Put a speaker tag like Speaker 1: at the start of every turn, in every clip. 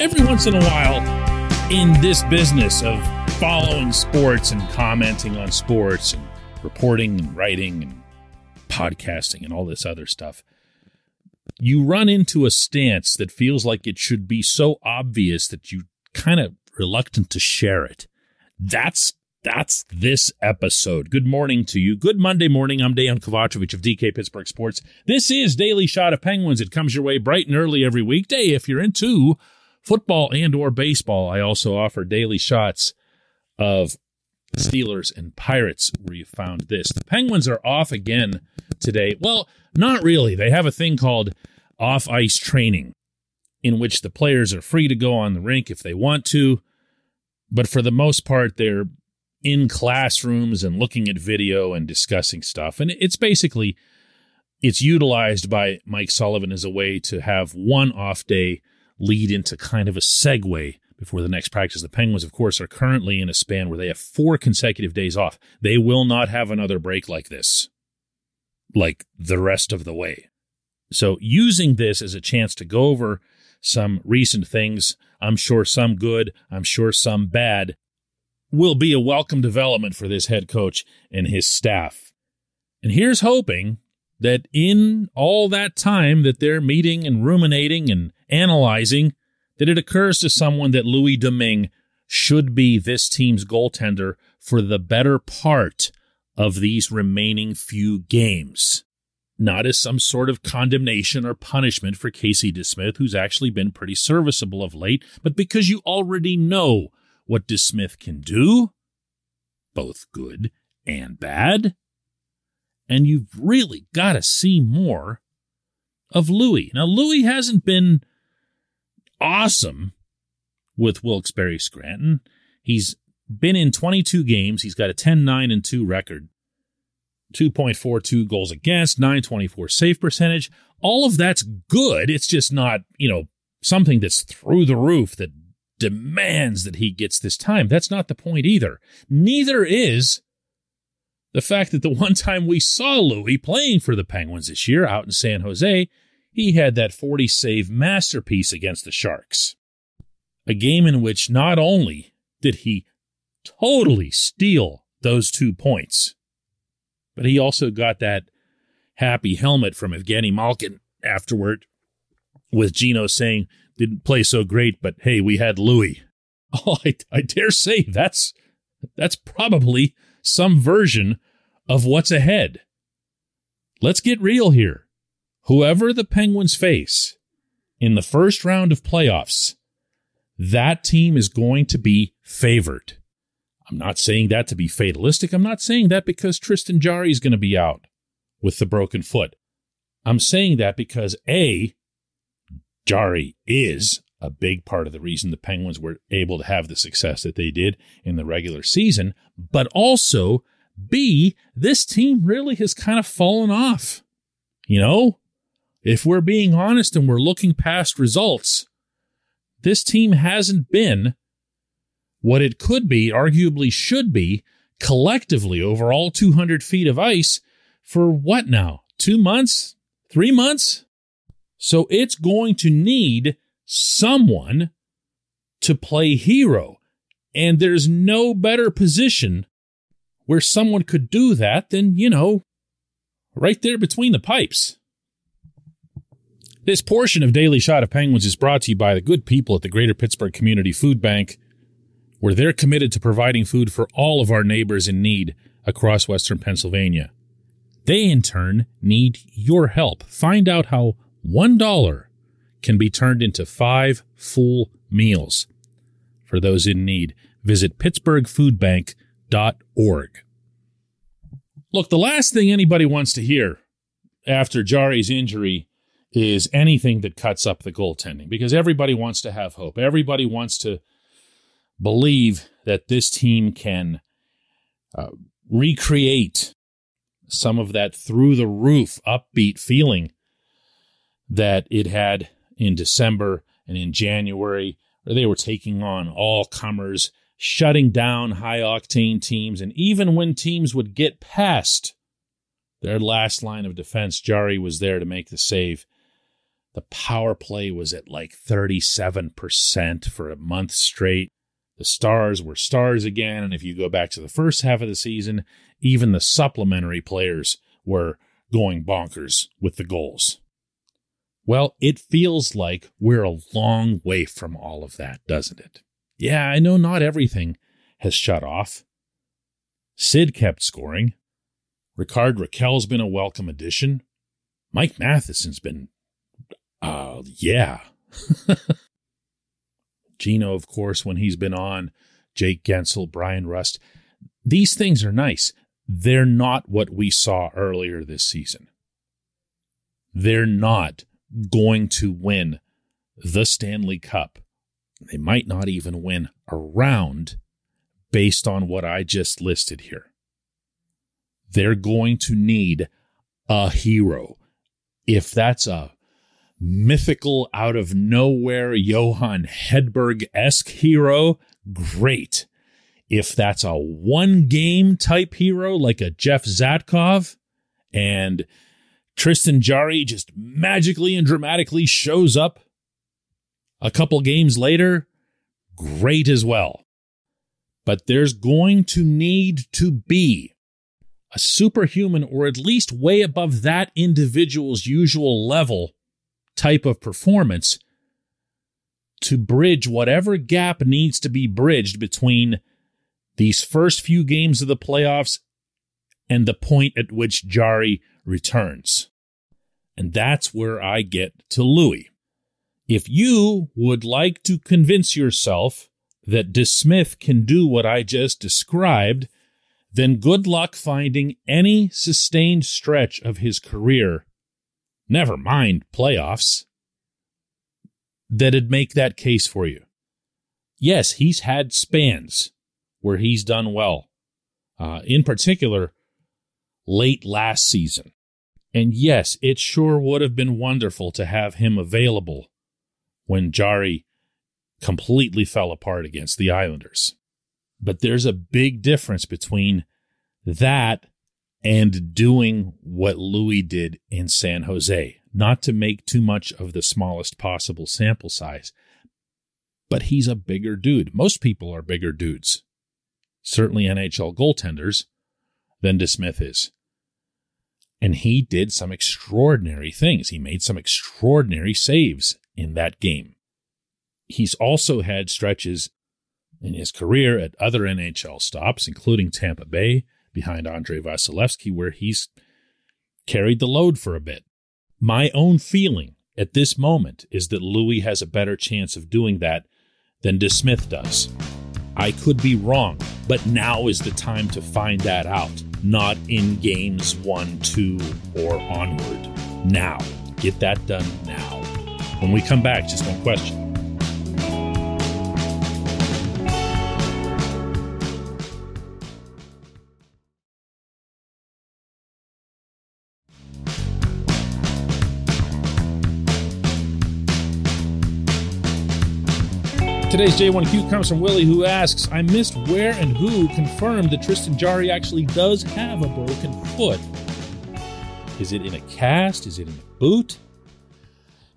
Speaker 1: every once in a while, in this business of following sports and commenting on sports and reporting and writing and podcasting and all this other stuff, you run into a stance that feels like it should be so obvious that you kind of reluctant to share it. That's that's this episode. Good morning to you. Good Monday morning. I'm Dejan Kovacevic of DK Pittsburgh Sports. This is Daily Shot of Penguins. It comes your way bright and early every weekday. If you're into football and or baseball, I also offer daily shots of Steelers and Pirates where you found this. The Penguins are off again today. Well, not really. They have a thing called off ice training in which the players are free to go on the rink if they want to, but for the most part they're in classrooms and looking at video and discussing stuff. And it's basically it's utilized by Mike Sullivan as a way to have one off day lead into kind of a segue before the next practice. The Penguins, of course, are currently in a span where they have four consecutive days off. They will not have another break like this, like the rest of the way. So, using this as a chance to go over some recent things, I'm sure some good, I'm sure some bad, will be a welcome development for this head coach and his staff. And here's hoping that in all that time that they're meeting and ruminating and analyzing, that it occurs to someone that Louis Domingue should be this team's goaltender for the better part of these remaining few games. Not as some sort of condemnation or punishment for Casey DeSmith, who's actually been pretty serviceable of late, but because you already know what DeSmith can do, both good and bad. And you've really got to see more of Louis. Now, Louis hasn't been awesome with Wilkes-Barre Scranton. He's been in 22 games. He's got a 10 9 and 2 record, 2.42 goals against, 924 save percentage. All of that's good. It's just not, you know, something that's through the roof that demands that he gets this time. That's not the point either. Neither is the fact that the one time we saw Louis playing for the Penguins this year out in San Jose, he had that 40 save masterpiece against the Sharks. A game in which not only did he totally steal those two points, but he also got that happy helmet from Evgeny Malkin afterward with Gino saying, didn't play so great, but hey, we had Louis. Oh, I, I dare say that's that's probably some version of what's ahead. Let's get real here whoever the Penguins face in the first round of playoffs, that team is going to be favored. I'm not saying that to be fatalistic. I'm not saying that because Tristan Jarry is going to be out with the broken foot. I'm saying that because A, Jarry is a big part of the reason the Penguins were able to have the success that they did in the regular season, but also B, this team really has kind of fallen off. You know, if we're being honest and we're looking past results, this team hasn't been what it could be, arguably should be, collectively over all 200 feet of ice for what now? Two months? Three months? So it's going to need someone to play hero. And there's no better position where someone could do that than, you know, right there between the pipes. This portion of Daily Shot of Penguins is brought to you by the good people at the Greater Pittsburgh Community Food Bank, where they're committed to providing food for all of our neighbors in need across Western Pennsylvania. They, in turn, need your help. Find out how $1 can be turned into five full meals. For those in need, visit pittsburghfoodbank.org. Look, the last thing anybody wants to hear after Jarry's injury is anything that cuts up the goaltending because everybody wants to have hope. Everybody wants to believe that this team can uh, recreate some of that through the roof upbeat feeling that it had in December and in January, where they were taking on all comers, shutting down high octane teams. And even when teams would get past their last line of defense, Jarry was there to make the save The power play was at like 37% for a month straight. The stars were stars again. And if you go back to the first half of the season, even the supplementary players were going bonkers with the goals. Well, it feels like we're a long way from all of that, doesn't it? Yeah, I know not everything has shut off. Sid kept scoring. Rickard Rakell's been a welcome addition. Mike Matheson's been, uh, yeah. Gino, of course, when he's been on, Jake Guentzel, Bryan Rust. These things are nice. They're not what we saw earlier this season. They're not going to win the Stanley Cup. They might not even win a round based on what I just listed here. They're going to need a hero. If that's a mythical, out of nowhere Johan Hedberg esque hero, great. If that's a one game type hero like a Jeff Zatkoff and Tristan Jarry just magically and dramatically shows up a couple games later, great as well. But there's going to need to be a superhuman or at least way above that individual's usual level type of performance to bridge whatever gap needs to be bridged between these first few games of the playoffs and the point at which Jarry returns. And that's where I get to Louis. If you would like to convince yourself that DeSmith can do what I just described, then good luck finding any sustained stretch of his career, never mind playoffs, that'd make that case for you. Yes, he's had spans where he's done well. Uh, in particular, late last season. And yes, it sure would have been wonderful to have him available when Jarry completely fell apart against the Islanders. But there's a big difference between that and doing what Louis did in San Jose. Not to make too much of the smallest possible sample size, but he's a bigger dude. Most people are bigger dudes, certainly NHL goaltenders, than DeSmith is. And he did some extraordinary things. He made some extraordinary saves in that game. He's also had stretches in his career at other NHL stops, including Tampa Bay, behind Andrei Vasilevskiy, where he's carried the load for a bit. My own feeling at this moment is that Louis has a better chance of doing that than DeSmith does. I could be wrong, but now is the time to find that out not in games one, two, or onward. Now. Get that done now. When we come back, just one question. Today's J1Q comes from Willie, who asks I missed where and who confirmed that Tristan Jarry actually does have a broken foot. Is it in a cast? Is it in a boot?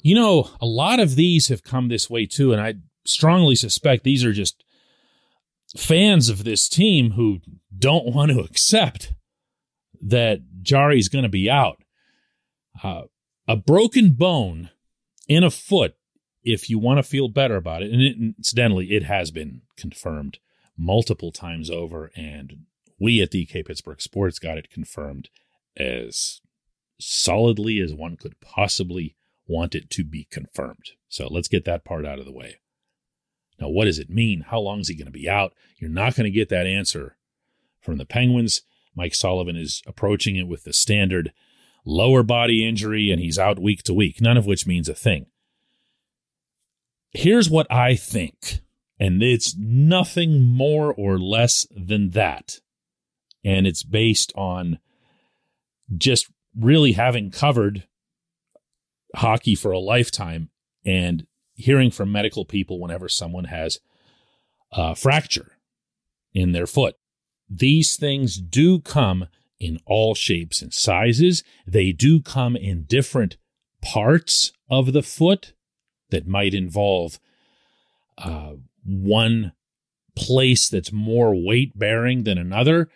Speaker 1: You know, a lot of these have come this way too, and I strongly suspect these are just fans of this team who don't want to accept that Jarry's going to be out. Uh, a broken bone in a foot if you want to feel better about it, and it, incidentally, it has been confirmed multiple times over, and we at DK Pittsburgh Sports got it confirmed as solidly as one could possibly want it to be confirmed. So let's get that part out of the way. Now, what does it mean? How long is he going to be out? You're not going to get that answer from the Penguins. Mike Sullivan is approaching it with the standard lower body injury, and he's out week to week, none of which means a thing. Here's what I think, and it's nothing more or less than that. And it's based on just really having covered hockey for a lifetime and hearing from medical people whenever someone has a fracture in their foot. These things do come in all shapes and sizes. They do come in different parts of the foot that might involve uh, one place that's more weight bearing than another.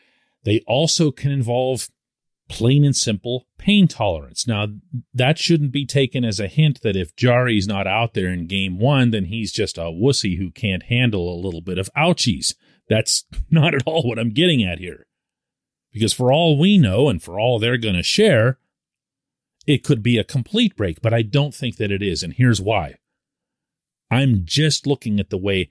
Speaker 1: They also can involve plain and simple pain tolerance. Now, that shouldn't be taken as a hint that if Jarry's not out there in game one, then he's just a wussy who can't handle a little bit of ouchies. That's not at all what I'm getting at here. Because for all we know and for all they're going to share, it could be a complete break, but I don't think that it is. And here's why. I'm just looking at the way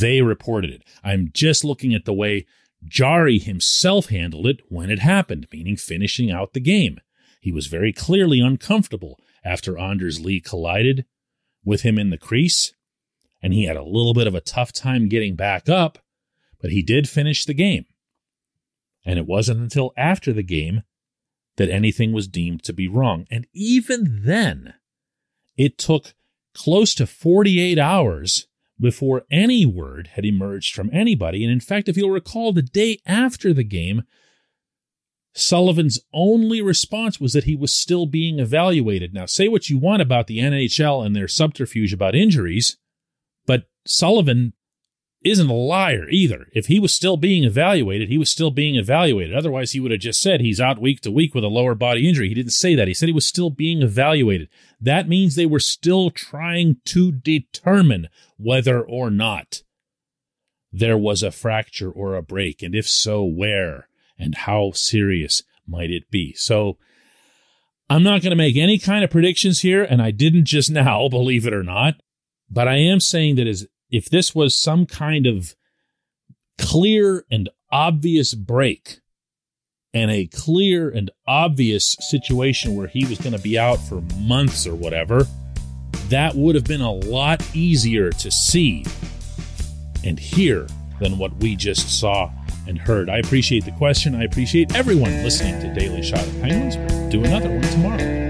Speaker 1: they reported it. I'm just looking at the way Jarry himself handled it when it happened, meaning finishing out the game. He was very clearly uncomfortable after Anders Lee collided with him in the crease, and he had a little bit of a tough time getting back up, but he did finish the game. And it wasn't until after the game that anything was deemed to be wrong. And even then, it took close to 48 hours before any word had emerged from anybody. And in fact, if you'll recall, the day after the game, Sullivan's only response was that he was still being evaluated. Now, say what you want about the NHL and their subterfuge about injuries, but Sullivan isn't a liar either. If he was still being evaluated, he was still being evaluated. Otherwise, he would have just said he's out week to week with a lower body injury. He didn't say that. He said he was still being evaluated. That means they were still trying to determine whether or not there was a fracture or a break. And if so, where and how serious might it be? So, I'm not going to make any kind of predictions here, and I didn't just now, believe it or not. But I am saying that as if this was some kind of clear and obvious break and a clear and obvious situation where he was going to be out for months or whatever, that would have been a lot easier to see and hear than what we just saw and heard. I appreciate the question. I appreciate everyone listening to Daily Shot of Penguins. We'll do another one tomorrow.